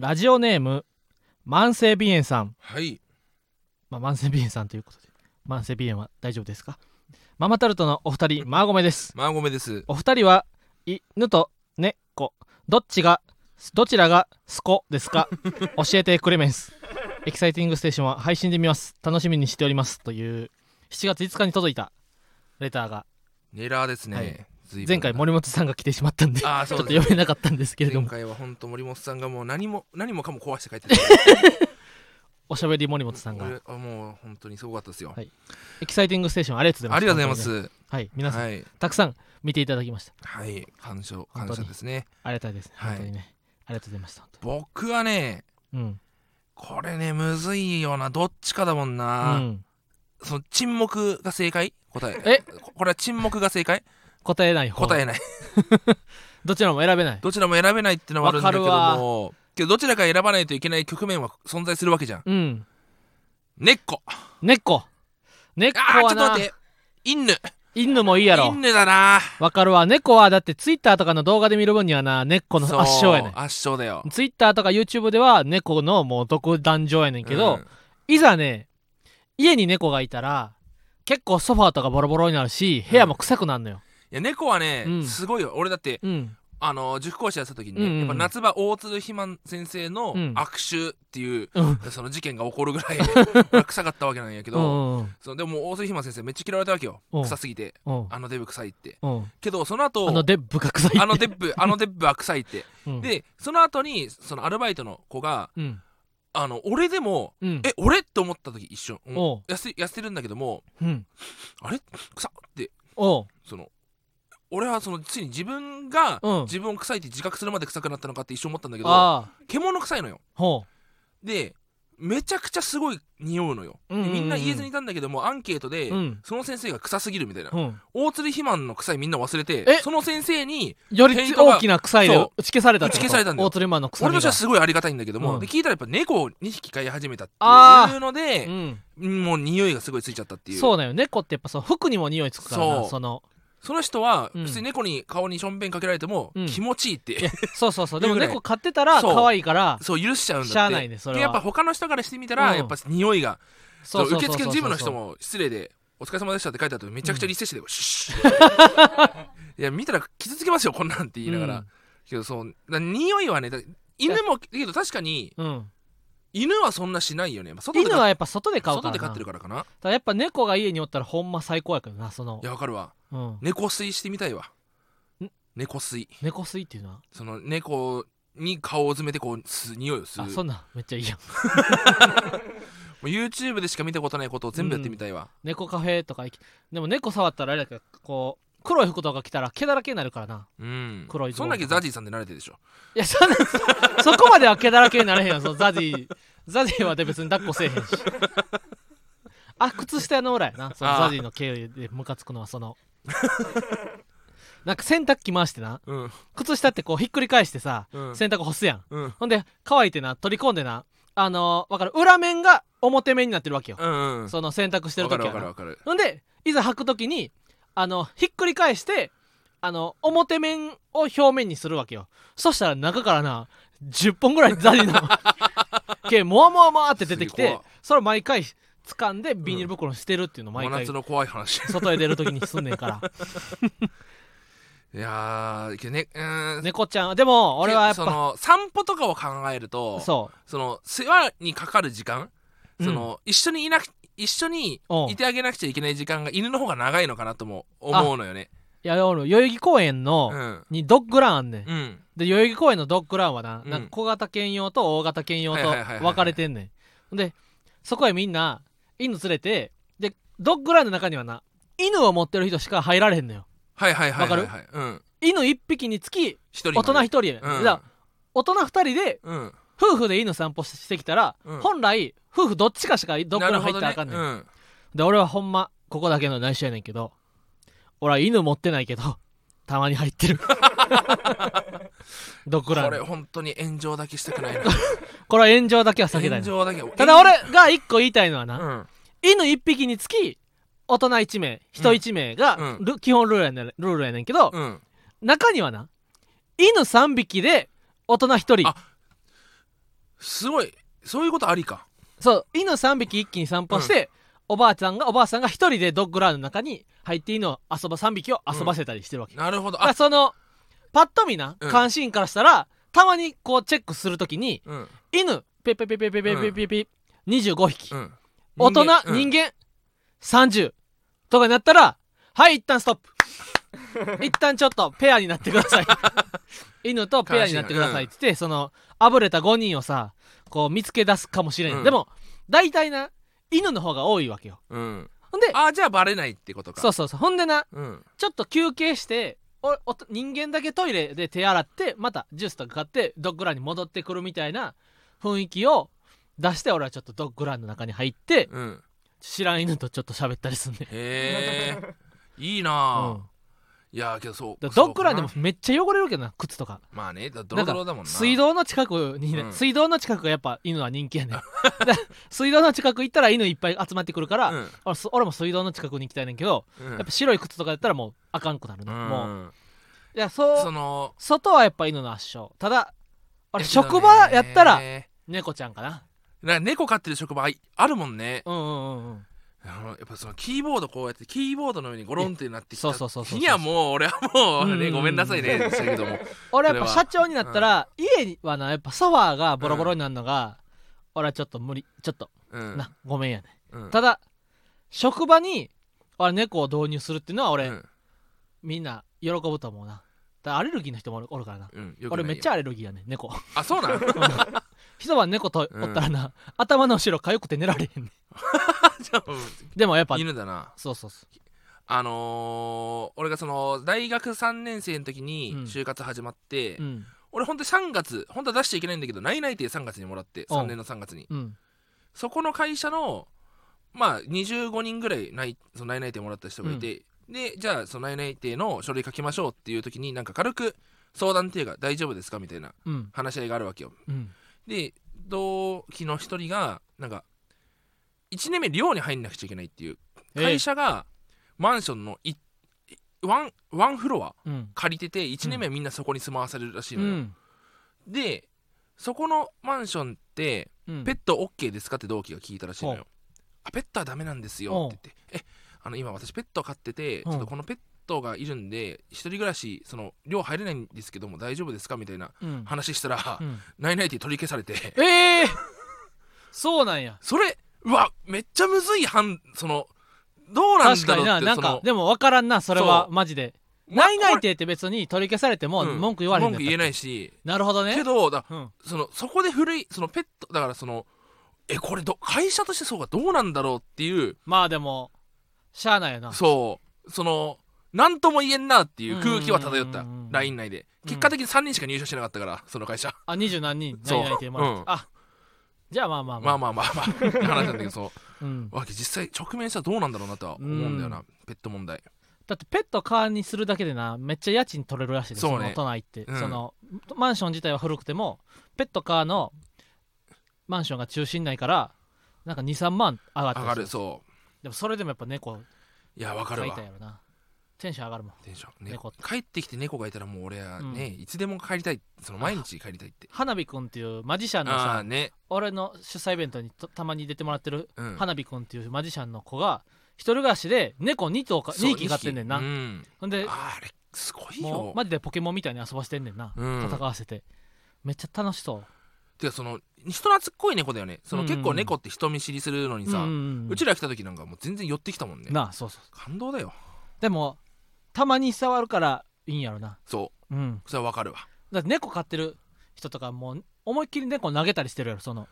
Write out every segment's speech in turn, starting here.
ラジオネーム慢性鼻炎さん、はい。まあ、慢性鼻炎さんということで慢性鼻炎は大丈夫ですか？ママタルトのお二人マーゴメです。マーゴメです。お二人は犬と猫どっちがどちらがスコですか？教えてクレメンスエキサイティングステーションは配信で見ます。楽しみにしております。という7月5日に届いたレターが。ネラーですね、はい前回森本さんが来てしまったんでちょっとああそうです読めなかったんですけれども。前回は本当森本さんがもう何も何もかも壊して帰ってた おしゃべり森本さんが。もう本当にすごかったですよ、はい。エキサイティングステーションありがとうございます。ありがとうございます。はい。皆さん、はい。たくさん見ていただきました。はい。感謝感謝ですね。ありがたいです。ねはい。本当にね、ありがとうございました。本僕はねうん。これねむずいよな。どっちかだもんうな、ん。その沈黙が正解？答え。え？ここれは沈黙が正解？答えない方。答えない。どちらも選べない。どちらも選べないってのはあるんだけどわかるもけどどちらか選ばないといけない局面は存在するわけじゃん。うん。根っこ猫猫あーちょはなっと待って。犬。犬もいいやろ。犬だな。わかるわ。猫はだってツイッターとかの動画で見る分にはな猫の圧勝やねそう圧勝だよ。んツイッターとか YouTube では猫のもう独壇場やねんけど、うん。いざね家に猫がいたら結構ソファーとかボロボロになるし部屋も臭くなるのよ。いや猫はね、うん。すごいよ。俺だってうん。あの塾講師やってた時にね、うんうん。やっぱ夏場大鶴ひまん先生のうん。悪臭っていう、うん。その事件が起こるぐらい 俺は臭かったわけなんやけうど、んうん。そうでも大鶴ひまん先生めっちゃ嫌われたわけよ。うん。臭すぎて。うん。あのデブ臭いって。うん。けどその後あのデブが臭いって。あのデブあのデブは臭いって。うん。でその後にそのアルバイトの子がうん。あの俺でもうん。え俺って思った時一瞬。うん。おう。痩せ痩せてるんだけどもうん。あれ？臭っって。おう。その俺はそのついに自分がうん。自分を臭いって自覚するまで臭くなったのかって一瞬思ったんだけどああ。獣臭いのよ。ほでめちゃくちゃすごい匂うのよ、でうんうんうん。みんな言えずにいたんだけどもアンケートで、ううん。その先生が臭すぎるみたいな、うん。大鶴肥満の臭いみんな忘れてえ？その先生によりヘイトが大きな臭いでそ打ち消されたってこと？打ち消されたんだよ。大鶴マンの臭俺としてはすごいありがたいんだけども、うん。で聞いたらやっぱ猫を2匹飼い始めたっていうのでう、ん。もう匂いがすごいついちゃったっていう。そうだよ。猫ってやっぱそう服にも匂いつくからなそう。そのその人はうん。普通に猫に顔にしょんべんかけられてもうん。気持ちいいって、いやそうそうそう。でも猫飼ってたら可愛いからそう許しちゃうんだって。しゃあないねそれは。でやっぱ他の人からしてみたら、うん。やっぱ匂いが受付のジムの人も失礼で「お疲れ様でした」って書いてあるとめちゃくちゃリセッシュで、シュッシュいや見たら傷つきますよこんなんって言いながら、うんけどそうだ匂いはねだ犬もけど確かにうん犬はそんなしないよね、まあ、外で犬はやっぱ外で飼うからな。外で飼ってるからかな。ただやっぱ猫が家におったらほんま最高やけどなその。いやわかるわ。うん。猫吸いしてみたいわ。ん？猫吸い。猫吸いっていうのは？その猫に顔を詰めてこう吸う匂いを吸う。あそんなん。めっちゃいいやん。もう YouTube でしか見たことないことを全部やってみたいわ、猫カフェとか行きでも猫触ったらあれだけどこう黒い服とか着たら毛だらけになるからな。うん。黒いそんだけザジーさんで慣れてるでしょ。いやそんなそこまでは毛だらけになれへんよ。そのザジー。ザジーはで別に抱っこせえへんし。あ靴下の裏やな。そのあー。ザジーの毛でムカつくのはその。なんか洗濯機回してな。うん。靴下ってこうひっくり返してさうん。洗濯干すやん。うん。ほんで乾いてな取り込んでなあのー、わかる裏面が表面になってるわけよ、うんうん。その洗濯してるわかる時はなわかるわかる。ほんでいざ履く時にあのひっくり返してあの表面を表面にするわけよ。そしたら中からな10本ぐらいザリの 毛もわもわもわって出てきてそれを毎回掴んでビニール袋に捨てるっていうのを毎回の怖い話。外へ出る時にすんねんから。いやーけどねうーん。猫ちゃんでも俺はやっぱその散歩とかを考えるとそその世話にかかる時間、うん。その一緒にいなく一緒にうん。いてあげなくちゃいけない時間が犬の方が長いのかなとも思うのよね。ういや俺代々木公園うの、ん。にドッグランあんねん。うん。で代々木公園のドッグランはな,、うん。なんか小型犬用と大型犬用と分かれてんねん。でそこへみんな犬連れてでドッグランの中にはな犬を持ってる人しか入られへんのよ。はいはいはいはいわはいうん。犬1匹につき大人1人や、うん。大人2人でうん夫婦で犬散歩してきたら、うん。本来夫婦どっちかしかドッグラン入ったらあかんねん、なるほどねで俺はほんまここだけの内緒やねんけど俺は犬持ってないけど たまに入ってる。ドッうんこれ本当に炎上だけしたくないな。これは炎上だけは避けたい炎上だけただ俺が1個言いたいのはな、うん。犬1匹につき大人1名人1名が、うん。ル基本ルールやねんルールやねんけど、うん。中にはな犬3匹で大人1人。あすごい。そういうことありか。そう。犬3匹一気に散歩して、おばあちゃんがおばあさんが一人でドッグランの中に入って犬を遊ば3匹を遊ばせたりしてるわけ、なるほど。あ。そのパッと見なうん。監視員からしたら、たまにこうチェックするときにうん。犬ペペペペペペペペペ25匹、うん。大人間。人間30とかになったらはい一旦ストップ。一旦ちょっとペアになってください。犬とペアになってくださいって言って、そのあぶれた5人をさこう見つけ出すかもしれん、うん。でも大体な犬の方が多いわけよ。うん、うん、ほんであじゃあバレないってことか。そうそうそう。ほんでなうん。ちょっと休憩しておお人間だけトイレで手洗ってまたジュースとか買ってドッグランに戻ってくるみたいな雰囲気を出して俺はちょっとドッグランの中に入ってうん。知らん犬とちょっと喋ったりすんねん。へえ。いいなあ、うんいやーけどそうだドッグランでもめっちゃ汚れるけどな靴とか。なまあねだドロドロだもんな。水道の近くにね、うん。水道の近くがやっぱ犬は人気やねん。水道の近く行ったら犬いっぱい集まってくるから、うん。俺も水道の近くに行きたいねんけど、うん。やっぱ白い靴とかやったらもうあかんくなるね、うん。もう。いやそうその外はやっぱ犬の圧勝。ただ俺職場やったら猫ちゃんかな。猫飼ってる職場あるもんね。うんうんうんうんあのやっぱそのキーボードこうやってキーボードの上にゴロンってなってきたそうそうそうそう日にはもう俺はもうねうん。ごめんなさいねでしたけども。俺やっぱ社長になったら、家はなやっぱソファーがボロボロになるのが、俺はちょっと無理ちょっと。うん。なごめんやね、うん。ただ職場に俺猫を導入するっていうのは俺、うん。みんな喜ぶと思うなだアレルギーの人もおるおるからな。うんよくないよ。俺めっちゃアレルギーやねん猫。あそうなん？一晩猫とおったらな、頭の後ろかゆくて寝られへんねん。じゃあでもやっぱ犬だな。そうそうそあのー俺がその大学3年生の時にうん。就活始まって、ううん。俺ほんと3月本当は出しちゃいけないんだけど内々定3月にもらってうん。3年の3月に。うん。そこの会社のまあ25人ぐらい内その内々定もらった人がいて、でじゃあその内々定の書類書きましょうっていう時になんか軽く相談っていうか大丈夫ですかみたいなうん。話し合いがあるわけよ。うん。で同期の一人がなんか1年目寮に入んなくちゃいけないっていうえ？会社がマンションのいワンワンフロアうん。借りてて1年目はみんなそこに住まわされるらしいうのよ、ん。でそこのマンションってうん。ペット OK ですかって同期が聞いたらしいのよ、あペットはダメなんですよって言って。えあの今私ペット飼っててちうん。ょっとこのペットがいるんで一人暮らしその寮入れないんですけども大丈夫ですか？みたいなうん。話したら、うん。ナイナイティ取り消されて。ええそうなんや。それうわめっちゃむずい判そのどうなん確かにだろうってな。なんかでも分からんなそれは。マジで。ま内々定って別に取り消されてもうん。文句言われへん文句言えないいし。なるほどね。けどだうん。そのそこで古いそのペットだからそのえこれど会社としてそうかどうなんだろうっていう。まあでもしゃあないよな。そう。その何とも言えんなっていう空気は漂った。LINE 内でうん結果的に3人しか入社してなかったからその会社。あ二十何人。そう。内々ってうん。あじゃあまあまあまあ。まあまあまあまあ。って話なんだけどそう。うん。わけ実際直面したらどうなんだろうなとは思うんだよな。ペット問題。だってペットカーにするだけでなめっちゃ家賃取れるらしいですそうね。の都内って、うん。そのマンション自体は古くてもペットカーのマンションが中心内からなんか23万上がった上がる。そでもそれでもやっぱ猫ういやわかるわ。テンション上がるもん。テンション、ね猫帰ってきて猫がいたらもう俺はね、ういつでも帰りたいその毎日帰りたいって。花火くんっていうマジシャンのさね。俺の主催イベントにとたまに出てもらってるうん。花火くんっていうマジシャンの子が一人暮らしで猫2頭かそう2匹飼ってんねんな、うん。ほんでああれすごいもようマジでポケモンみたいに遊ばしてんねんな、うん。戦わせて。めっちゃ楽しそうてかその人懐っこい猫だよね。そのうん結構猫って人見知りするのにさ、ううんうん。うんちら来た時なんかもう全然寄ってきたもんね。なあそうそう感動だよ。でもたまに触るからいいんやろな。そう。ん。うそれはわかるわ。だって猫飼ってる人とかもう思いっきり猫投げたりしてるやろその。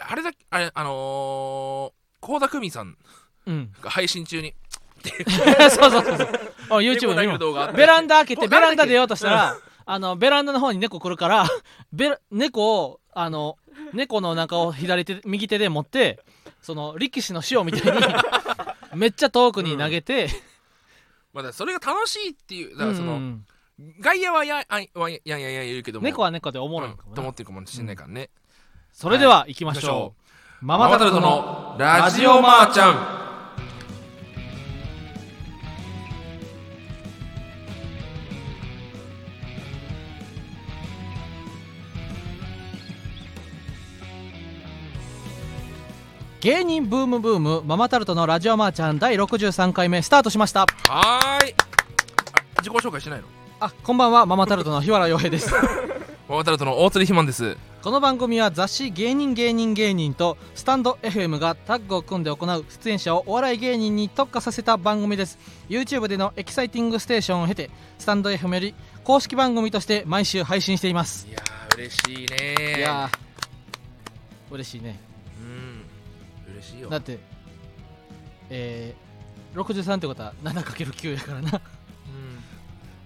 あれだあれあのー倖田來未さんうん。が配信中に。そうそうそうそう。あ YouTube 猫投げにもる動画あって。ベランダ開けてこベランダ出ようとしたらあのベランダの方に猫来るから ベラ猫をあの猫のお腹を左手右手で持ってその力士の塩みたいに めっちゃ遠くに投げて、まあだそれが楽しいっていうだからその、うん。うん外野はやあいわやややや言うけども猫は猫でおもろいかもな、と思ってるかもしれないからね、それでは行きましょう、マママタルトのラジオマーちゃん芸人ブームブームママタルトのラジオマーちゃん第63回目スタートしました。はーい。あ自己紹介しないの？あこんばんはママタルトの檜原洋平です。ママタルトの大鶴肥満です。この番組は雑誌芸人芸人芸人とスタンド FM がタッグを組んで行う出演者をお笑い芸人に特化させた番組です。YouTube でのエキサイティングステーションを経てスタンド FM より公式番組として毎週配信しています。いやー嬉しいねいやー嬉しいねよ。だってえー、63ってことは 7×9 やからな。うん。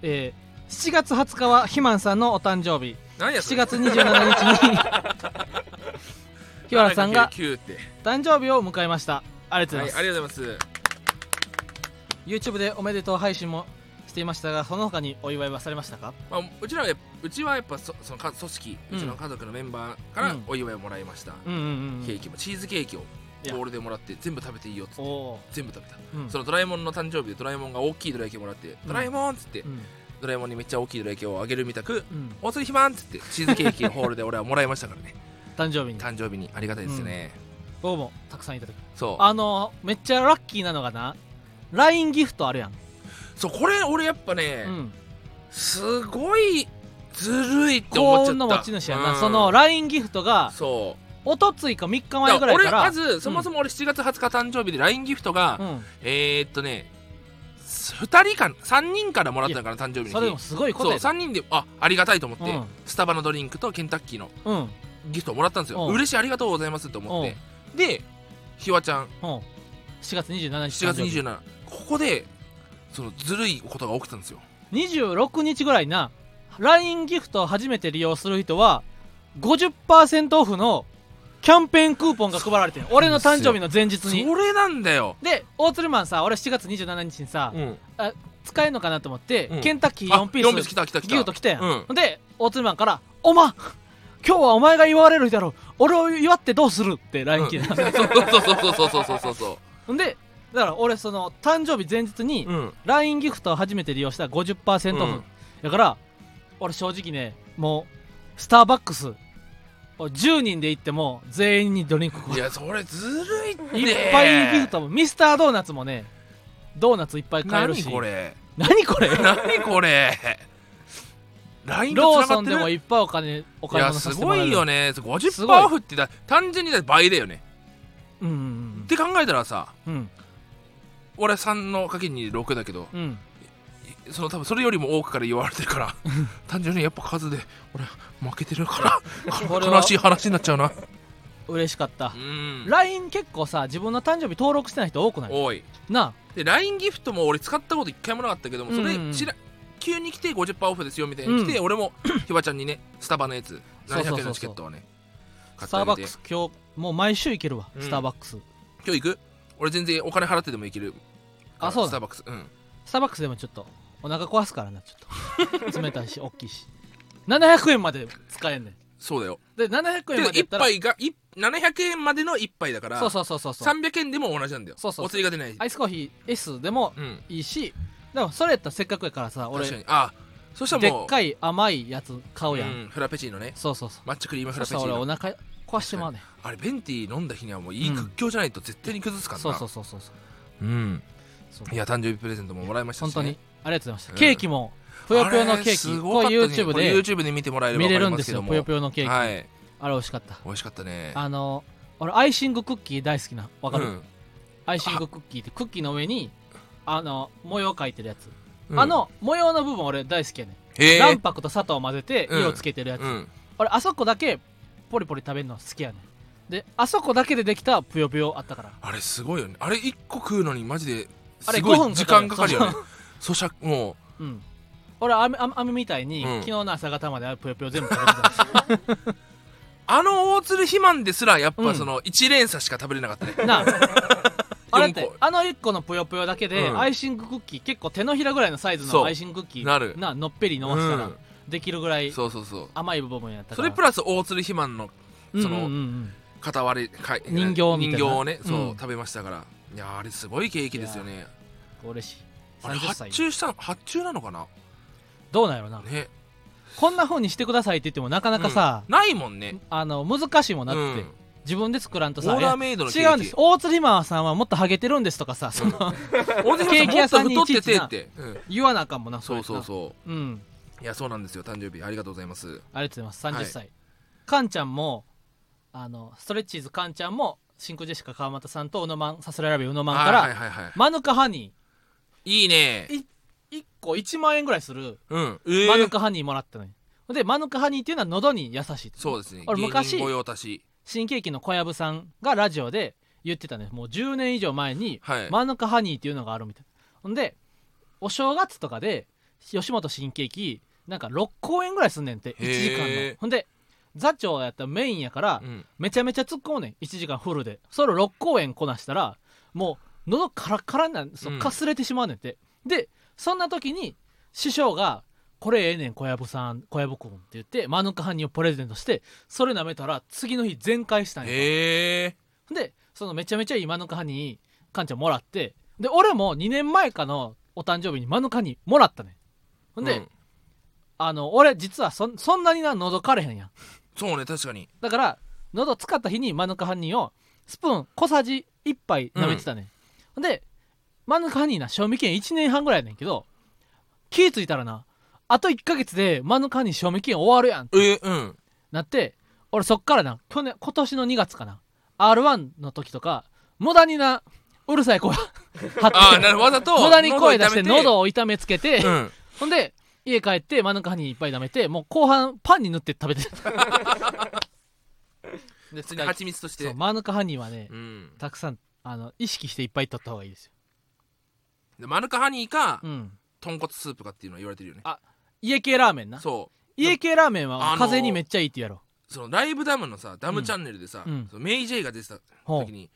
えー、7月20日はひまんさんのお誕生日。7何やそれ。月27日に。日原さんが9って。誕生日を迎えました。ありがとうございます、はいありがとうございます。YouTube でおめでとう配信もしていましたがその他にお祝いはされましたか？まあ、うちらはやっぱうちはやっぱそそのか組織うちの家族のメンバーからうんお祝いをもらいました、うんうんうん。ケーキもチーズケーキをボールでもらって全部食べていいよっつって。全部食べた、ー、うん。そのドラえもんの誕生日でドラえもんが大きいドラ焼きをもらって、ドラえもんっつってうん。ドラえもんにめっちゃ大きいドラ焼きをあげるみたくうん。お釣りひまんっつってチーズケーキホールで俺はもらいましたからね。誕生日に。誕生日に。ありがたいですね、僕もたくさんいただきそう。あのめっちゃラッキーなのがな LINE ギフトあるやん、そうこれ俺やっぱね、うん、すごいずるいって思っちゃった。幸運の持ち主やな、うん。その LINE ギフトがそうおとついか3日前ぐらいから。俺まずそもそも俺7月20日誕生日で LINE ギフトが、うん、えー、っとね2人か3人からもらったのかな誕生日にそれでもすごいことそうやで3人であありがたいと思って、うん。スタバのドリンクとケンタッキーのうん。ギフトをもらったんですよ。うん。嬉しいありがとうございますと思って。でひわちゃん。うん。7月27日7月誕生日。27ここでそのずるいことが起きたんですよ。26日ぐらいな LINE ギフトを初めて利用する人は50%オフのキャンペーンクーポンが配られてる俺の誕生日の前日そにれなんだよ、で大鶴マンさ俺7月27日にさ、うん、使えるのかなと思って、うん。ケンタッキーあ4ピース4ピース来た来た来た。ギフト来たやん、うん。で大鶴マンから「おま今日はお前が祝われる日だろ。う俺を祝ってどうする?」って LINE 来た、そうそうそうそうそうそうそうそほんでだから俺その誕生日前日にう、うん、LINE ギフトを初めて利用したら50%オフ、うん。だから俺正直ねもうスターバックス俺10人で行っても全員にドリンクい。やそれずるいって。いっぱいギフトも。ミスタードーナツもねドーナツいっぱい買える何しこれ？何これ？何これ？ローソンでもいっぱいお金お買いいやす物させてもらえる。ごいよね。す50%ごい。オフってだ単純にだ倍だよね。うん。うんって考えたらさうん。うん俺3のかけに6だけどうんその多分それよりも多くから言われてるから 単純にやっぱ数で俺負けてるから 悲しい話になっちゃうな。嬉しかった。う、ん。LINE 結構さ自分の誕生日登録してない人多くない？多い。なで LINE ギフトも俺使ったこと一回もなかったけどもそれうんうん。知ら急に来て50%オフですよみたいに来て、俺も ひばちゃんにねスタバのやつそうそうそうそう。700円のチケットをね買スターバックス今日もう毎週行けるわ、うん。スターバックス。今日行く？俺全然お金払ってでも行けるあそうだ。スターバックス。うん。スターバックスでもちょっとお腹壊すからなちょっと。冷たいし大きいし。700円まで使えんねん。そうだよ。で700円までやったら杯がい700円までの一杯だからそうそうそうそうそう。300円でも同じなんだよ。そうそうお釣りが出ない。アイスコーヒー S でもうんいいし。でもそれやったらせっかくやからさ確俺かに。あそしたらもうでっかい甘いやつ買うやん、うんフラペチーノね。そうそうそう。抹茶クリームフラペチーノ。俺お腹壊してまうねん。あれベンティー飲んだ日にはもういい屈強じゃないと絶対に崩すからな。そうそうそうそうそう。うん。いや誕生日プレゼントももらいましたしね。本当にありがとうございました、うん。ケーキもぷよぷよのケーキ。こ YouTube で YouTube で見てもらえれば見れるんですよ。ぷよぷよのケーキ、はい。あれ美味しかった。美味しかったね。あの俺アイシングクッキー大好きな。わかる、うん。アイシングクッキーってクッキーの上にあの模様描いてるやつ、うん。あの模様の部分俺大好きやね卵白と砂糖を混ぜてうん。色つけてるやつ、うん。俺あそこだけポリポリ食べるの好きやねん。であそこだけでできたぷよぷよあったから。あれすごいよね。あれ1個食うのにマジであれすご5分い時間かかるよね咀嚼もう。ん。俺あめあめみたいに、うん。昨日の朝方までぷよぷよ全部食べてた。う あの大鶴肥満ですらやっうん。ぱその1連鎖しか食べれなかったね。なあ。あれってあの1個のぷよぷよだけで、うん。アイシングクッキー結構手のひらぐらいのサイズのアイシングクッキーなる。なのっぺり伸ばしたらうん。できるぐらいそうそうそう。甘い部分やったから。それプラス大鶴肥満のそのうんうんうん片割れかい人形人形をねそう、うん。食べましたから。いやあれすごいケーキですよね。うん嬉しいあれ30発歳。注したの発注なのかな？どうなんやろな。ね。こんな風にしてくださいって言ってもなかなかさ、うん。ないもんね。あの難しいもんなって、うん。自分で作らんとさオーダーメイドの違うんです。大釣りマンさんはもっとハゲてるんですとかさその 大手ケーキ屋さんにもっと太ってていちいちな言わなあかんもんなそうそううそう。うん。いやそうなんですよ。誕生日ありがとうございます。ありがとうございます。30はい。歳、カンちゃんもあのストレッチーズカンちゃんも真空ジェシカ川又さんと宇野マンさすらいラビ宇野マンから、はいはいはい。マヌカハニいいね。ー1個1万円ぐらいするうん。えマヌー、カハニーもらったのよでマヌカハニーっていうのは喉に優しいそうですね。俺昔御用達。新喜劇の小籔さんがラジオで言ってたねもう10年以上前にはい、マヌカハニーっていうのがあるみたいな。ほんでお正月とかで吉本新喜劇なんか6公演ぐらいすんねんって1時間へーの。ほんで座長やったらメインやからうん、めちゃめちゃ突っ込むねん。1時間フルで。それを6公演こなしたらもう喉カラッカラになるそううん。かすれてしまうねんって、でそんな時に師匠が「これええねん小籔さん小籔君」って言ってマヌカハニーをプレゼントしてそれ舐めたら次の日全開したんやへえ。でそのめちゃめちゃいいマヌカハニーカンちゃんもらってで俺も2年前かのお誕生日にマヌカハニーもらったねんほんで、うん。あの俺実はそんそんなにな喉かれへんやん。そうね確かに。だから喉使った日にマヌカハニーをスプーン小さじ1杯舐めてたね、ん、でマヌカハニーな賞味期限1年半ぐらいやねんけど気ぃ付いたらなあと1ヶ月でマヌカハニー賞味期限終わるやんえうん。なって俺そっからな去年今年の2月かな R1 の時とか無駄になうるさい声 張ってああなるほど。わざと無駄に声出して喉をを痛めつけて、うん。ほんで家帰ってマヌカハニーいっぱい舐めてもう後半パンに塗って食べて で普通に蜂蜜として。そうマヌカハニーはねうん。たくさんあの意識していっぱい取った方がいいですよ、でマヌカハニーかうん、豚骨スープかっていうのは言われてるよね。あ家系ラーメンな。そう。家系ラーメンはあのー風邪にめっちゃいいってやろそのライブダムのさダムチャンネルでさ、うん。そのメイジェイが出てたほう。時に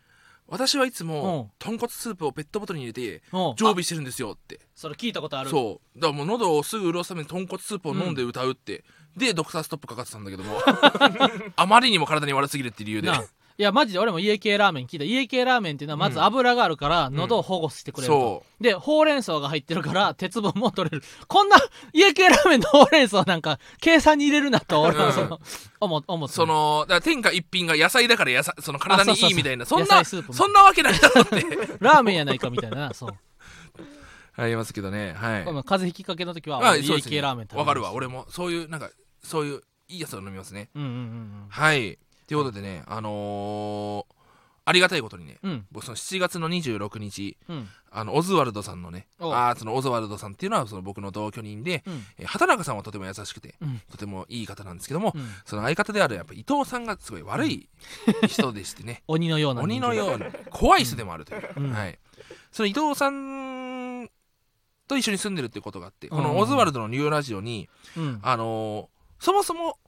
私はいつうんも豚骨スープをペットボトルに入れて常備してるんですよって。それ聞いたことある。そう。だからもう喉をすぐ潤すために豚骨スープを飲んで歌うって、でドクターストップかかってたんだけども。あまりにも体に悪すぎるっていう理由で。なあいやマジで俺も家系ラーメン聞いた。家系ラーメンっていうのはまず油があるから喉を保護してくれると、そでほうれん草が入ってるから鉄分も取れる。こんな家系ラーメンのほうれん草なんか計算に入れるなと俺はその、思思ってそのだから天下一品が野菜だから野菜その体にいいみたいな。そん野なそんなわけないだろって。ラーメンやないかみたいななそう。ありますけどね。はい。まあ風邪ひきかけの時は家系ラーメン食べわかるわ。俺俺もそういうなんかそういういいやつを飲みますね。うんうんうん。はいということでねあのーありがたいことにねうん。うん僕その7月の26日うん。あのオズワルドさんのねおあーそのオズワルドさんっていうのはその僕の同居人で、うん。えー畑中さんはとても優しくてうん。とてもいい方なんですけども、うん。その相方であるやっぱ伊藤さんがすごい悪い人でしてね。鬼のような鬼のようなな怖い人でもあるという、うん。はい、その伊藤さんと一緒に住んでるっていうことがあって、うん。このオズワルドのニューラジオに、うん。あのーそもそも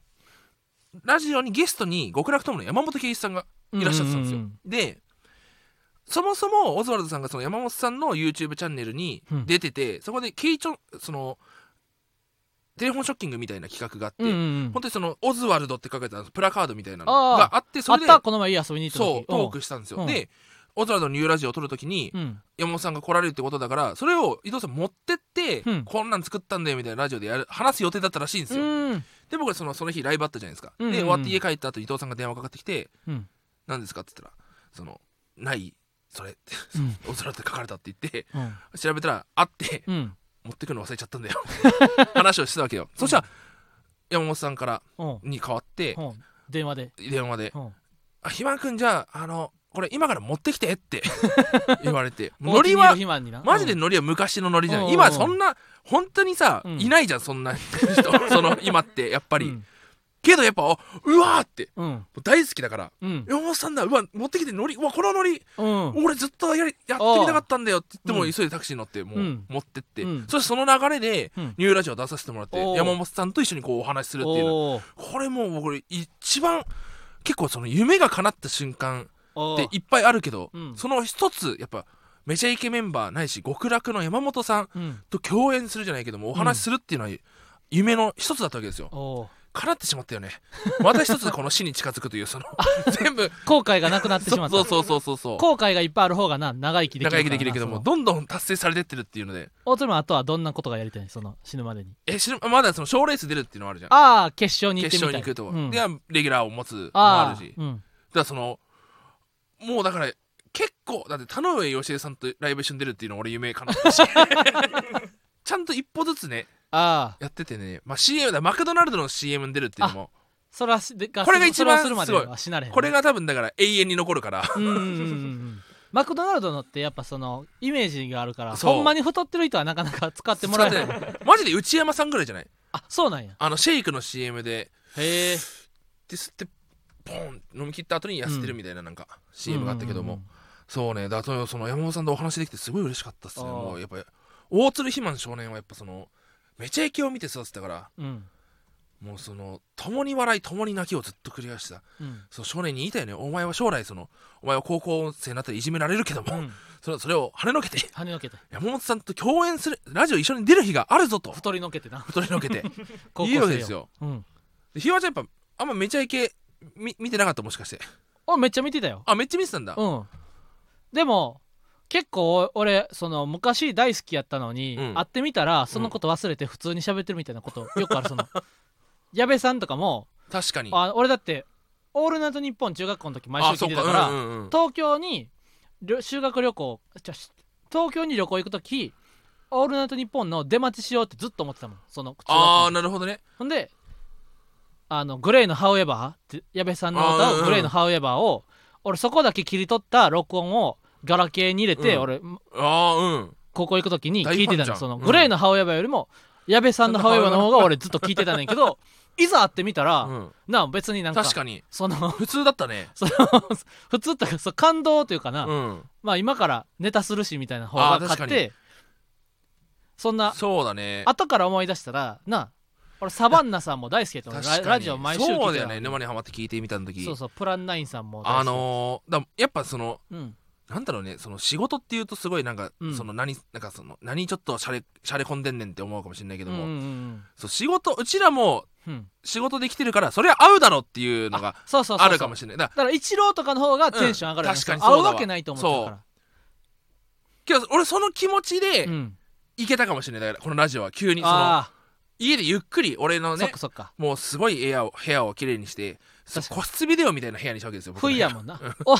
ラジオにゲストに極楽友の山本圭一さんがいらっしゃってたんですよ、うんうんでそもそもオズワルドさんがその山本さんの YouTube チャンネルにうん。出てて、そこでケイチョンそのテレフォンショッキングみたいな企画があって、うんうんうん。本当にそのオズワルドって書かれたプラカードみたいなのがあってそあれでこの前遊びに行っそうトークしたんですよ、うん。でオズワルドのニューラジオを撮るときに、うん。山本さんが来られるってことだからそれを伊藤さん持ってって、うん。こんなん作ったんだよみたいなラジオでやる話す予定だったらしいんですよ、うん。で僕はそのその日ライブあったじゃないですか、うんうんうん。で終わって家帰った後伊藤さんが電話かかってきてうん「何ですか?」って言ったら「そのないそれ」ってうん「オズワルドって書かれた」って言ってうん。調べたらあってうん。持ってくの忘れちゃったんだよ。話をしてたわけよ。そしたら山本さんからうん。に代わってうん。電話で。電話で。うん「あひまくんじゃああのこれ今から持ってきて」って 言われて。ノノリはマジでノリは昔のノリじゃうん。ん今そんな本当にさ、うん。いないじゃんそんな 人その今ってやっぱり、うん。けどやっぱあうわーってうん。大好きだから。うん。山本さんだうわ持ってきてノリうわこのノリうん。俺ずっとやりやってみたかったんだよって言っても、うん。急いでタクシー乗ってもう、うん。持ってって、うん。そしてその流れで、うん。ニューラジオ出させてもらって山本さんと一緒にこうお話しするっていうこれもう僕一番結構その夢が叶った瞬間っていっぱいあるけど、うん。その一つやっぱめちゃイケメンバーないし極楽の山本さんうん。と共演するじゃないけどもお話しするっていうのは夢の一つだったわけですよ。おー。叶ってしまったよね。また一つこの死に近づくというその全部。後悔がなくなってしまった。そうそうそうそうそう後悔がいっぱいある方がな長生きできる長生きできるけどもどんどん達成されてってるっていうので。大鶴マンあとはどんなことがやりたいその死ぬまでに。え知るまだその賞レース出るっていうのはあるじゃん。ああ決勝に行ってみたい。決勝に行くと、うん。でレギュラーを持つもあるし。うん。からそのもうだから結構だって田上義恵さんとライブ一緒に出るっていうのは俺夢かなったし。ちゃんと一歩ずつねああ。やっててね、まあ、CM だマクドナルドの CM に出るっていうのもそれはこれが一番するまでは死なれへんね。これが多分だから永遠に残るから。マクドナルドのってやっぱそのイメージがあるからほんまに太ってる人はなかなか使ってもらえない。マジで内山さんぐらいじゃない？あそうなんや。あのシェイクの CM で。へえ。で吸ってポン飲み切った後に痩せてるみたいななんか CM があったけども、そうね。だからその山本さんとお話できてすごい嬉しかったっすねもうやっぱ大鶴肥満少年はやっぱそのめちゃイケを見て育ってたからうん。うんもうその共に笑い共に泣きをずっと繰り返してた。うん。その少年に言いたいねお前は将来そのお前は高校生になったらいじめられるけども、うん。それそれを跳ねのけて。跳ねのけて。山本さんと共演するラジオ一緒に出る日があるぞと。太りのけてな。太りのけて。高いいわけですよ。うん。でひわちゃんやっぱあんまめちゃイケみ見てなかったもしかして。あめっちゃ見てたよ。あめっちゃ見てたんだ。うん。でも結構俺その昔大好きやったのに、うん。会ってみたらそのこと忘れて普通に喋ってるみたいなことよくあるその。矢部さんとかも確かに。あ俺だって「オールナイトニッポン」中学校の時毎週聞いてたから、うんうんうん。東京にりょ修学旅行じゃ東京に旅行行く時「オールナイトニッポン」の出待ちしようってずっと思ってたもんその中学校のああ時なるほどね。ほんであのグレイの「ハウエバー」って矢部さんの歌をグレイの「ハウエバー」を俺そこだけ切り取った録音をガラケーに入れて、うん。俺ああうん。高校行く時に聞いてたのそのグレイの「ハウエバー」よりも矢部さんの「ハウエバー」の方が俺ずっと聞いてたねんけど いざ会ってみたら、うん。なあ別になんか確かに。その普通だったね。その普通ってそう感動というかな、うん。まあ今からネタするしみたいな方が勝ってそんなそうだね。後から思い出したらなあ俺サバンナさんも大好きやったのララジオ毎週そうだよね。沼にハマって聞いてみた時。そうそうプランナインさんもあのーだやっぱそのうん。なんだろうね。その仕事っていうとすごいなんか、うん。その何なんかその何ちょっとシャレシャレ込んでんねんって思うかもしれないけども、うんうんそう仕事うちらもうん。うん仕事できてるからそれは合うだろうっていうのがあるかもしれない。だからだから一郎とかの方がテンション上がるうん確かに合そうわ。わけないと思ってたから。けど俺その気持ちでうん。いけたかもしれない。だからこのラジオは。急にそのあ家でゆっくり俺のあそっねかそっか。もうすごい部屋を部屋をきれいにしてそう確かに。個室ビデオみたいな部屋にしたわけですよ僕のやもんな。お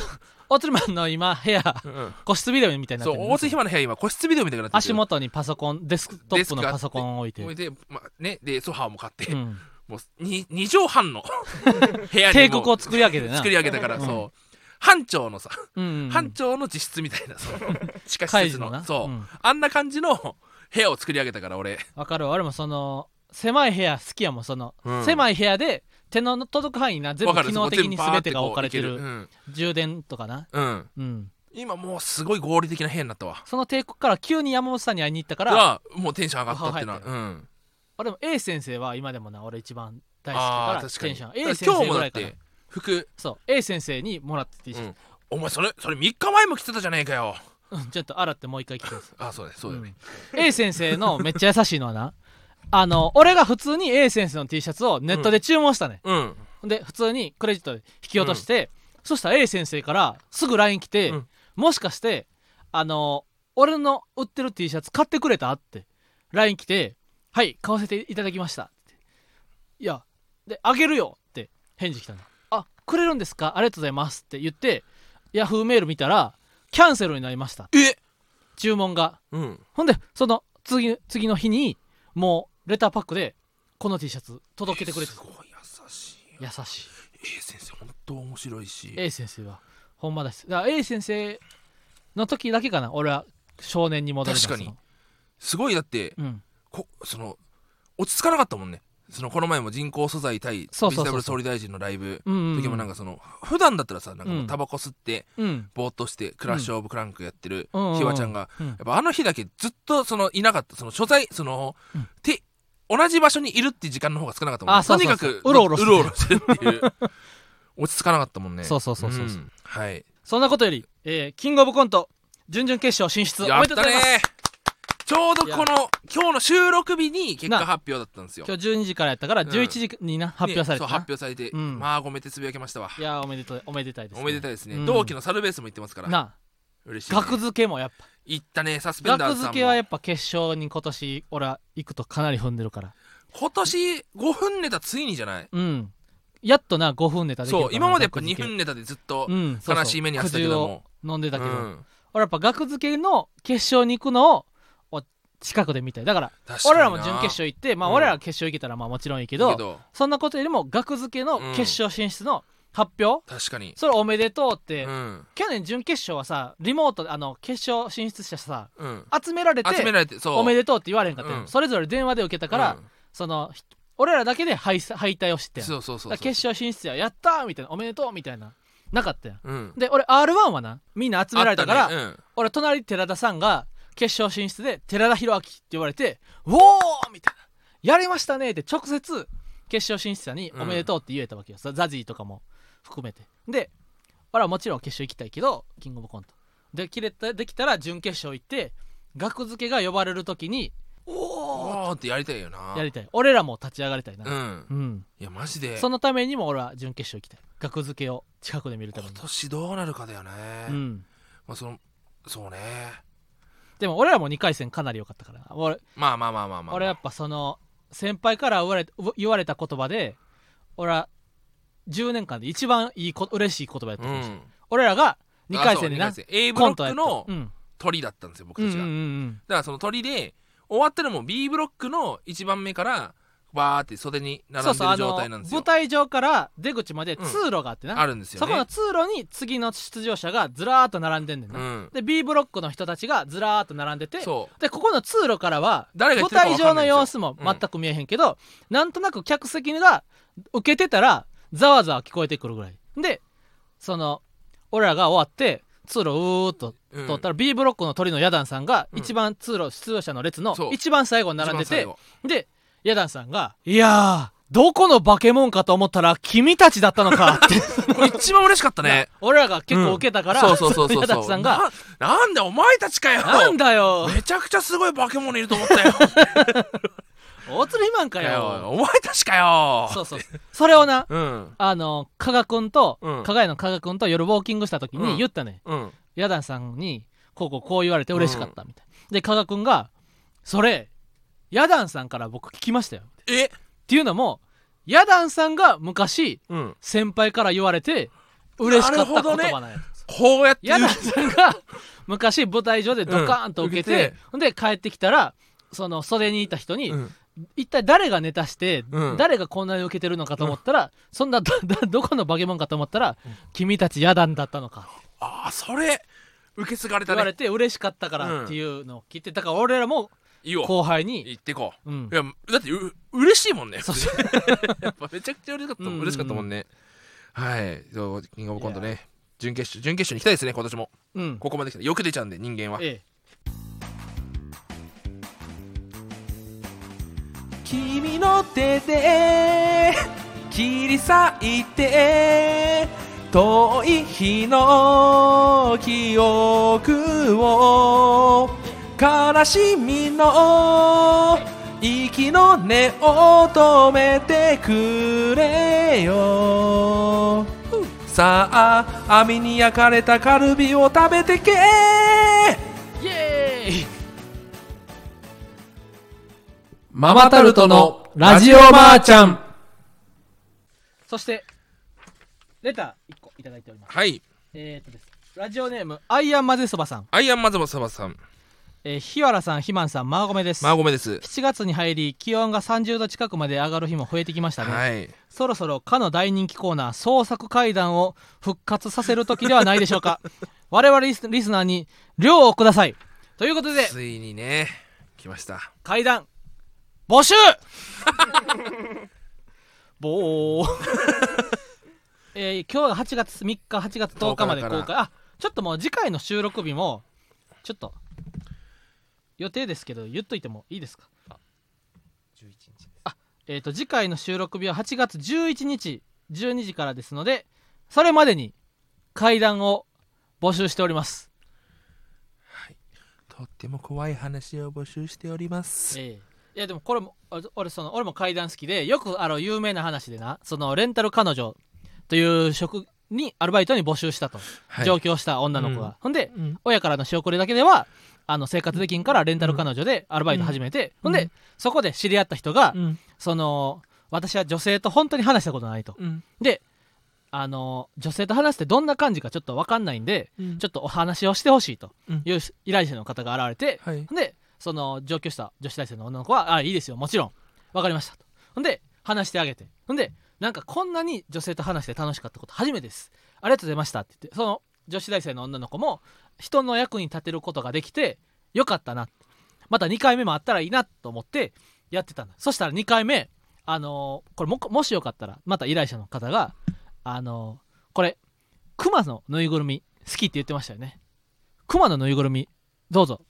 おつるまんの今部屋。うん。個室ビデオみたいになってるそう大津ひまの部屋今個室ビデオみたいになってる。足元にパソコンデスクトップのパソコンを置いて。置いて、まあね、でソファーも買って、うん。もう 2, 二畳半の 部屋にも帝国を作り上げてな。作り上げたから、うん。そう。班長のさ、うんうん。うん班長の自室みたいなその地下施設カイジのな。のそう、ん。あんな感じの部屋を作り上げたから俺、わかる。わ俺もその狭い部屋好きやもんその、うん。狭い部屋で手の届く範囲にな全わかる。部機能的に全てが置かれてるそこ全部バーってこ充電とかな。うん、うん、うん今もうすごい合理的な部屋になったわ。その帝国から急に山本さんに会いに行ったからがもうテンション上がったっていうのは、はうん、俺も A 先生は今でもな俺一番大好きあだからあ確かに。テンション。だ A から先今日もだっ生ぐらいかな。て服、そう。A 先生にもらって T シャツうん、お前それそれ3日前も着てたじゃねえかようんちょっと洗ってもう一回着てるんです。あそうだよそうだよね、うん。A 先生のめっちゃ優しいのはなあの俺が普通に A 先生の T シャツをネットで注文したね、うん。で普通にクレジットで引き落として、そしたら A 先生からすぐ LINE 来て、うん。もしかしてあの俺の売ってる T シャツ買ってくれたって LINE 来て「はい買わせていただきました」って「いやであげるよ」って返事来たの「あくれるんですか？ありがとうございます」って言ってヤフーメール見たらキャンセルになりました。え？注文が。うん。ほんでその次次の日にもうレターパックでこの T シャツ届けてくれて。すごい優しい優しい。A 先生本当面白いし。A 先生は。ほんまだしだから A 先生の時だけかな。俺は少年に戻るの確かに。すごいだってうん。こその落ち着かなかったもんねそのこの前も人工素材対ビジタブル総理大臣のライブ時もなんかその普段だったらさなんかタバコ吸ってうん。ぼーっとしてクラッシュオブクランクやってるひわちゃんがうん。やっぱあの日だけずっとそのいなかったその所在そのうんて同じ場所にいるっていう時間の方が少なかったもんね。とにかくそううろうろしてるっていう。落ち着かなかったもんね。そうそうそうそうそう。ん。はい。そんなことより、えーキングオブコント準々決勝進出おめでとうございます。ねちょうどこの今日の収録日に結果な。発表だったんですよ。今日12時からやったからうん。11時にな、発表されねそう発表されて、うん。まあごめてつぶやきましたわ。いやーおめでとうおめでたいです、ね、おめでたいですね、うん。同期のサルベースも言ってますから。な。嬉しい、ね、額付けもやっぱ。行ったねサスペンダーさんも。付けはやっぱ決勝に今年俺は行くとかなり踏んでるから。今年5分ネタついにじゃない？うん。やっとな5分ネタできるそう今までやっぱ2額付け。分ネタでずっとうんそうそう。悲しい目に遭ってたけども。くじを飲んでたけど、うん。俺やっぱ額付けの決勝に行くのをお近くで見たいだから俺らも準決勝行ってまあうん。俺ら決勝行けたらまあもちろんいいけど、そんなことよりも額付けの決勝進出の発表、確かに。それおめでとうって、うん。去年準決勝はさリモートであの決勝進出者さうん。集められて集められておめでとうって言われへんかったそれぞれ電話で受けたから、うん。そのひ俺らだけで敗敗退を知ってん。そうそうそう決勝進出ややったーみたいなおめでとうみたいななかったやん。うん。で俺 r 1はなみんな集められたからね。うん。俺隣寺田さんが決勝進出で寺田裕明って言われて「うおー!」みたいな「やりましたね」って直接決勝進出者に「おめでとう」って言えたわけよ、さザジーとかも含めて。で俺はもちろん決勝行きたいけどキングオブコント。できれたできたら準決勝行って額付けが呼ばれる時に「おお!ってやりたいよな」やりたい。俺らも立ち上がりたいな。うん。うん、いやマジで。そのためにも俺は準決勝行きたい。額付けを近くで見るために。今年どうなるかだよね。うん。まあそのそうねでも俺らも2回戦かなり良かったから。な俺まあまあまあまあまあ。俺やっぱその先輩から言われう言われた言葉で俺は10年間で一番いいこ嬉しい言葉やったうかもしれない、ん。俺らが2回戦であなそう二回戦。A ブロッコントやった。クのうん。鳥だったんですよ僕うんうんうたちがだんからその鳥で終わったらもう B ブロックの1番目からバーって袖に並んでる状態なんですよ。舞台上から出口まで通路があってな、あるんですよね。そこの通路に次の出場者がずらーっと並んでんねんな、うん。で B ブロックの人たちがずらーっと並んでて。そう。でここの通路からは舞台上の様子も全く見えへんけど、なんとなく客席が受けてたらざわざわ聞こえてくるぐらい。でその俺らが終わって通路うーっとうん。通ったら、B ブロックの鳥のヤダンさんがうん。一番通路出場者の列の一番最後に並んでてでヤダンさんが「いやーどこの化け物かと思ったら君たちだったのか」って。一番嬉しかったね。俺らが結構受けたから、そうそうそうそう ヤダンさんが。ななんでお前たちか「よ。なんだよ。めちゃくちゃすごい化け物いると思ったよ。大鶴ひまんかかよよお前たちかよ。そうそう。それをなうん。あの加賀君と、うん。加賀屋の加賀君と夜ウォーキングした時うん。に言ったね、うん。ヤダンさんにこうこうこう言われて嬉しかったみたいな、で加賀君が「それヤダンさんから僕聞きましたよ」っえていうのもヤダンさんが昔うん。先輩から言われて嬉しかった言葉なんや、こうやってヤダンさんが昔舞台上でドカーンと受けて,、うん。受けて。ほんで帰ってきたらその袖にいた人に、うん。一体誰がネタして、うん。誰がこんなに受けてるのかと思ったら、そんなどどどこの化け物かと思ったら、君たちヤダンだったのか。ああそれ受け継がれた言われねて嬉しかったからっていうのを聞いてだから俺らもいいよ後輩に、行ってこう。うん。い、やだってう嬉しいもんね。そう。そ やっぱめちゃくちゃ嬉しかったもん、うん。うんうん嬉しかったもんね。はい。キングオブコントね。準決勝準決勝に行きたいですね今年も。うん。ここまで来た。よく出ちゃうんで人間は。え。君の手で切り裂いて遠い日の記憶を悲しみの息の根を止めてくれよ。さあ網に焼かれたカルビを食べてけ。イエーイ。ママタルトのラジオばあちゃん。そしてレター1個いただいております。はい。えー、っとです。ラジオネームアイアンマゼそばさん、アイアンマズマサバさんえー、日原さんひまんさんマーゴメです。マーゴメです。7月に入り気温が30度近くまで上がる日も増えてきましたね、はい。そろそろかの大人気コーナー創作怪談を復活させる時ではないでしょうか。我々リスリスナーに量をください。ということでついにね来ました。怪談募集。ぼー。えー今日が8月3日8月10日まで公10日開あちょっともう次回の収録日もちょっと予定ですけど言っといてもいいですか？あえっ、と次回の収録日は8月11日12時からですのでそれまでに怪談を募集しております。とっても怖い話を募集しております。ええ。いやでもこれもあ俺その俺も怪談好きでよくあの有名な話でなそのレンタル彼女という職にアルバイトに募集したと、はい。上京した女の子が、うん。ほんでうん親からの仕送りだけではあの生活できんからレンタル彼女でアルバイト始めて、ほんで、うん。そこで知り合った人が、うん。その私は女性と本当に話したことないと。うん。であの女性と話してどんな感じかちょっと分かんないんでうん。ちょっとお話をしてほしいとうん。いう依頼者の方が現れて、はい。ほんでその上京した女子大生の女の子は「あいいですよもちろん。分かりました」と。ほんで話してあげて。ほんでなんかこんなに女性と話して楽しかったこと初めてです。ありがとうございましたって言ってその女子大生の女の子も人の役に立てることができてよかったな。また2回目もあったらいいなと思ってやってたんだ。そしたら2回目あのーこれももしよかったらまた依頼者の方があのーこれクマのぬいぐるみ好きって言ってましたよね。クマのぬいぐるみどうぞ。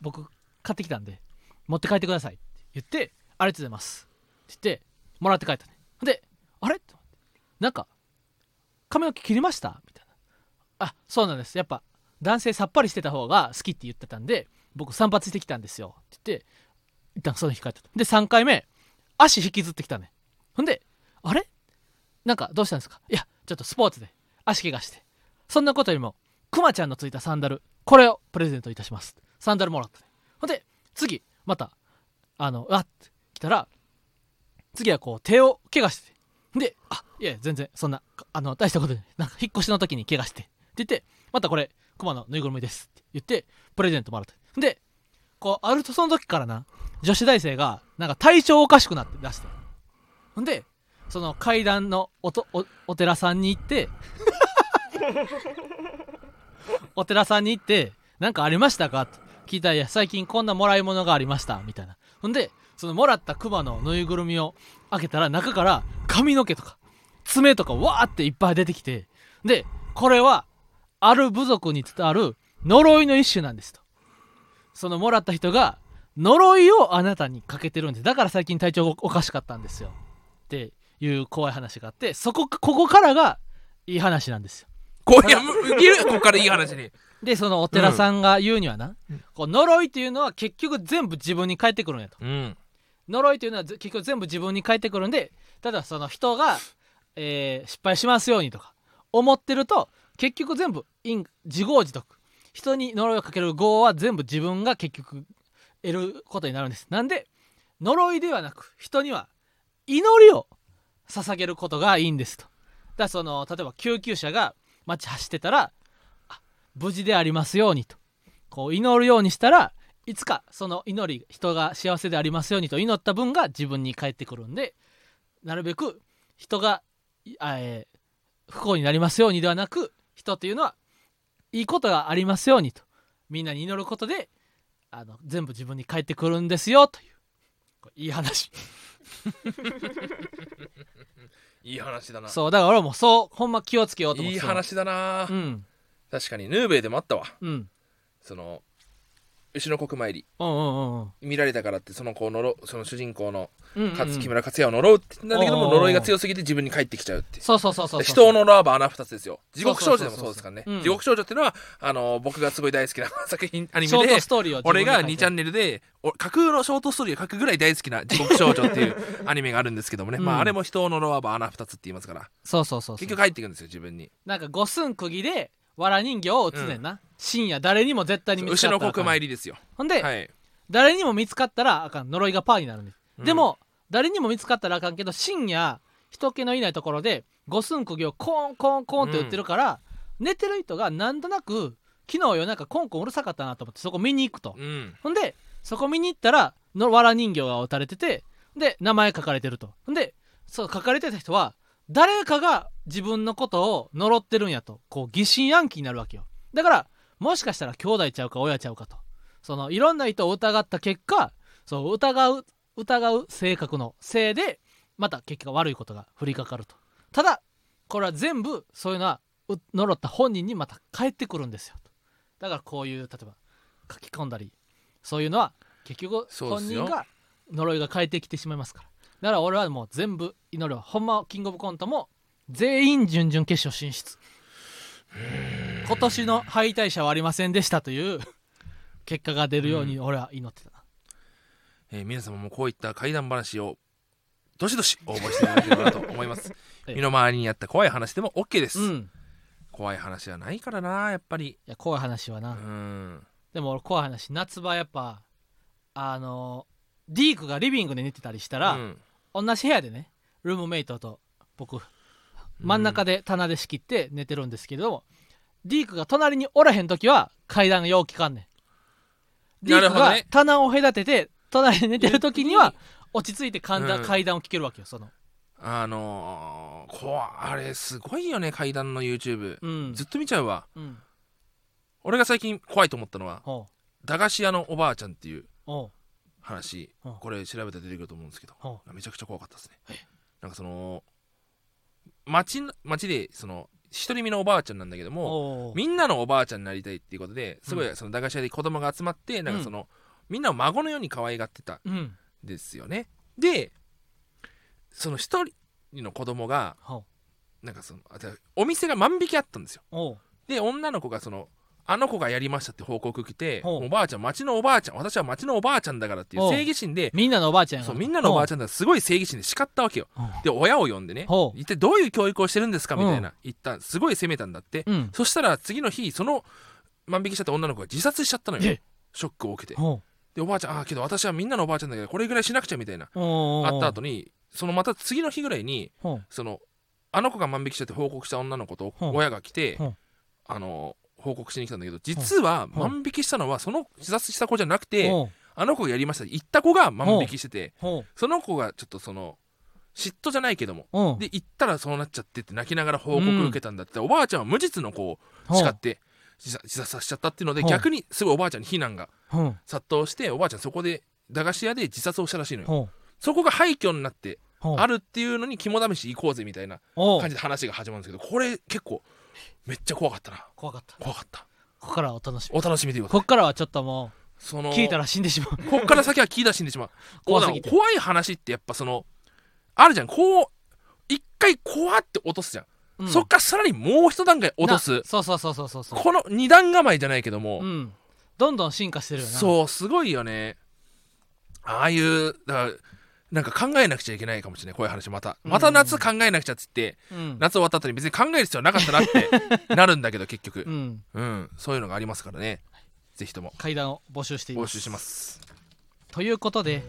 僕買ってきたんで持って帰ってくださいって言ってありがとうございます。って言ってもらって帰ったね。であれ？ってなんか髪の毛切りました？みたいな。あそうなんです。やっぱ男性さっぱりしてた方が好きって言ってたんで僕散髪してきたんですよ。って言って一旦その日帰ったで3回目足引きずってきたね。ほんであれ？なんかどうしたんですか？いやちょっとスポーツで足怪我して。そんなことよりもクマちゃんのついたサンダルこれをプレゼントいたします。サンダルもらったね。ほんで次またあのあって来たら次はこう手を怪我してて。であいや全然そんなあの大したことない。なんか引っ越しの時に怪我して。って言ってまたこれクマのぬいぐるみですって言ってプレゼントもらった。でこうあるとその時からな女子大生がなんか体調おかしくなって出して。ほんでその階段のおとおお寺さんに行って お寺さんに行って何かありましたか？って聞いたらいや最近こんなもらい物がありました。みたいな。ほんでそのもらったクマのぬいぐるみを開けたら中から髪の毛とか爪とかわーっていっぱい出てきて。でこれはある部族に伝わる呪いの一種なんですと。そのもらった人が呪いをあなたにかけてるんです。だから最近体調おかしかったんですよ。っていう怖い話があってそこここからがいい話なんですよ。こういやいるここからいい話に。でそのお寺さんが言うにはな、うんこう呪いっていうのは結局全部自分に返ってくるんやと。うん。呪いというのはぜ結局全部自分に返ってくるんでただその人が、えー失敗しますようにとか思ってると結局全部因自業自得。人に呪いをかける業は全部自分が結局得ることになるんです。なんで呪いではなく人には祈りを捧げることがいいんですと。だからその例えば救急車が街走ってたら無事でありますようにと。こう祈るようにしたらいつかその祈り人が幸せでありますようにと祈った分が自分に返ってくるんでなるべく人が、えー不幸になりますようにではなく人というのはいいことがありますようにとみんなに祈ることであの全部自分に返ってくるんですよといういい話。いい話だな。そうだから俺はもうそうほんま気をつけようと思っていい話だな。うん。確かにヌーベイでもあったわ。うん。その牛の国参り。うんうんうん。見られたからってその子を呪その主人公のうんうん勝木村克也を呪うって言うんだけども呪いが強すぎて自分に返ってきちゃうってそうそうそうそうで人を呪わば穴二つですよ。地獄少女でもそうそうそうそうそうですからねうん。地獄少女っていうのはあの僕がすごい大好きな作品アニショーメでトストーリーを俺が2チャンンネルでお架空のショートストーリーを書くぐらい大好きな地獄少女っていう アニメがあるんですけどもね、うん。まああれも人を呪わば穴二つって言いますから。そうそうそうそう。結局入っていくんですよ自分に。なんか五寸釘でわら人形を打つねん。な、深夜誰にも絶対に見つかったら国参りですよ。ほんで、はい。誰にも見つかったらあかん。呪いがパーになるんです、うん。でも誰にも見つかったらあかんけど深夜人気のいないところで五寸釘をコーンコーンコーンって打ってるから、寝てる人がなんとなく昨日夜中コンコンうるさかったなと思ってそこ見に行くと、うん。ほんでそこ見に行ったらのわら人形が打たれててで名前書かれてると。ほんでそう書かれてた人は誰かが自分のことを呪ってるんやと。こう疑心暗鬼になるわけよ。だからもしかしたら兄弟ちゃうか親ちゃうかと。そのいろんな人を疑った結果そう疑う疑う性格のせいでまた結果悪いことが降りかかると。ただこれは全部そういうのはう呪った本人にまた返ってくるんですよ。とだからこういう例えば書き込んだりそういうのは結局本人が呪いが返ってきてしまいますからだから俺はもう全部祈る。わほんまキングオブコントも全員準々決勝進出。今年の敗退者はありませんでしたという結果が出るように俺は祈ってた。な、えー皆様もこういった怪談話をどしどし応募していただければなと思います。ええ。身の回りにあった怖い話でも OK です、うん。怖い話はないからなやっぱり。いや怖い話はうな、ん。でも俺怖い話夏場やっぱあのディークがリビングで寝てたりしたら、うん同じ部屋でねルームメイトと僕真ん中で棚で仕切って寝てるんですけど、ディークが隣におらへん時は階段がよう聞かんねん。ディークが棚を隔てて隣で寝てる時には落ち着いて階段,、うん。階段を聞けるわけよその。あのー、こうあれすごいよね階段の YouTube、うん。ずっと見ちゃうわ。うん。俺が最近怖いと思ったのはほ駄菓子屋のおばあちゃんっていう話うん。これ調べたら出てくると思うんですけどめちゃくちゃ怖かったですね。えなんかその町の町でその独り身のおばあちゃんなんだけどうもみんなのおばあちゃんになりたいっていうことですごういその駄菓子屋で子供が集まってなんかその、みんなを孫のように可愛がってたんうん。ですよね。でその一人の子供がほなんかそのお店が万引きあったんですよ。で女の子がそのあの子がやりましたって報告来ておばあちゃん町のおばあちゃん私は町のおばあちゃんだからっていう正義心でみんなのおばあちゃんそうみんなのおばあちゃゃんだからすごい正義心で叱ったわけよ。んで親を呼んでね一体どういう教育をしてるんですかみたいなう言ったすごい責めたんだって。うん。そしたら次の日その万引きしちゃった女の子が自殺しちゃったのよ。え？ショックを受けて。ほでおばあちゃんああけど私はみんなのおばあちゃんだけどこれぐらいしなくちゃみたいな。あった後にそのまた次の日ぐらいにそのあの子が万引きしたって報告した女の子とう。ん親が来て、う。んあの報告しに来たんだけど実はうん。万引きしたのはその自殺した子じゃなくて、あの子がやりました。って言った子が万引きしててほその子がちょっとその嫉妬じゃないけどもううん。で言ったらそうなっちゃってって泣きながら報告受けたんだって、おばあちゃんは無実の子をほう叱って自殺自殺させちゃったっていうのでうん。逆にすごいおばあちゃんに非難が殺到しておばあちゃんそこで駄菓子屋で自殺をしたらしいのよ。そこが廃墟になってあるっていうのに肝試し行こうぜみたいな感じで話が始まるんですけどこれ結構めっちゃ怖かったな。怖かった。怖かった。ここからはお楽しみ。お楽しみでくださいこっからはちょっともそうの聞いたら死んでしまう。こっから先は聞いたら死んでしまう。怖すぎて。こう怖い話ってやっぱそのあるじゃん。こう一回怖って落とすじゃん、うん。そっからさらにもう一段階落とす。なそうそうそうそうそうそう。この二段構えじゃないけども、うん。どんどん進化してるよな。そうすごいよね。ああいうだからなんか考えなくちゃいけないかもしれないこういう話また。また夏考えなくちゃっつって、うん。夏終わった後に別に考える必要なかったなって なるんだけど結局。うん。うんそういうのがありますからね。ぜひとも。階段を募集しています。募集します。ということで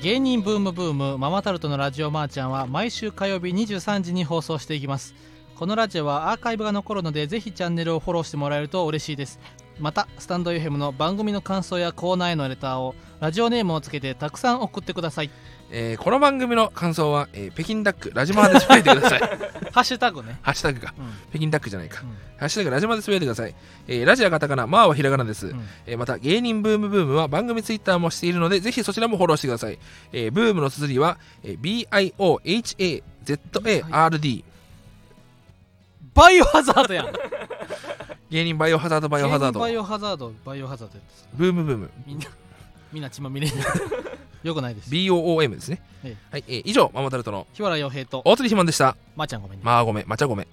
芸人ブームブームママタルトのラジオマーちゃんは毎週火曜日23時に放送していきます。このラジオはアーカイブが残るのでぜひチャンネルをフォローしてもらえると嬉しいですまたスタンド FM の番組の感想やコーナーへのレターをラジオネームをつけてたくさん送ってください。えーこの番組の感想は、えー北京ダックラジマーでつぶやいてください。ハッシュタグね、ハッシュタグか。うん。北京ダックじゃないか、うん。ハッシュタグラジマーでつぶやいてください、えーラジオはカタカナマーはひらがなです、うん。えーまた芸人ブームブームは番組ツイッターもしているのでぜひそちらもフォローしてください、えーブームの綴りは、えー BIOHAZARD バイオハザードやん 芸人バイオハザードバイオハザード。バイオハザードバイオハザードやつブームブーム。みんなみんな血まみれに。よくないです。BOOM ですね、え。はい、えー以上ママタルトの日原洋平と大鶴ひまんでした。まーちゃんごめんね。まあごめんまちゃごめん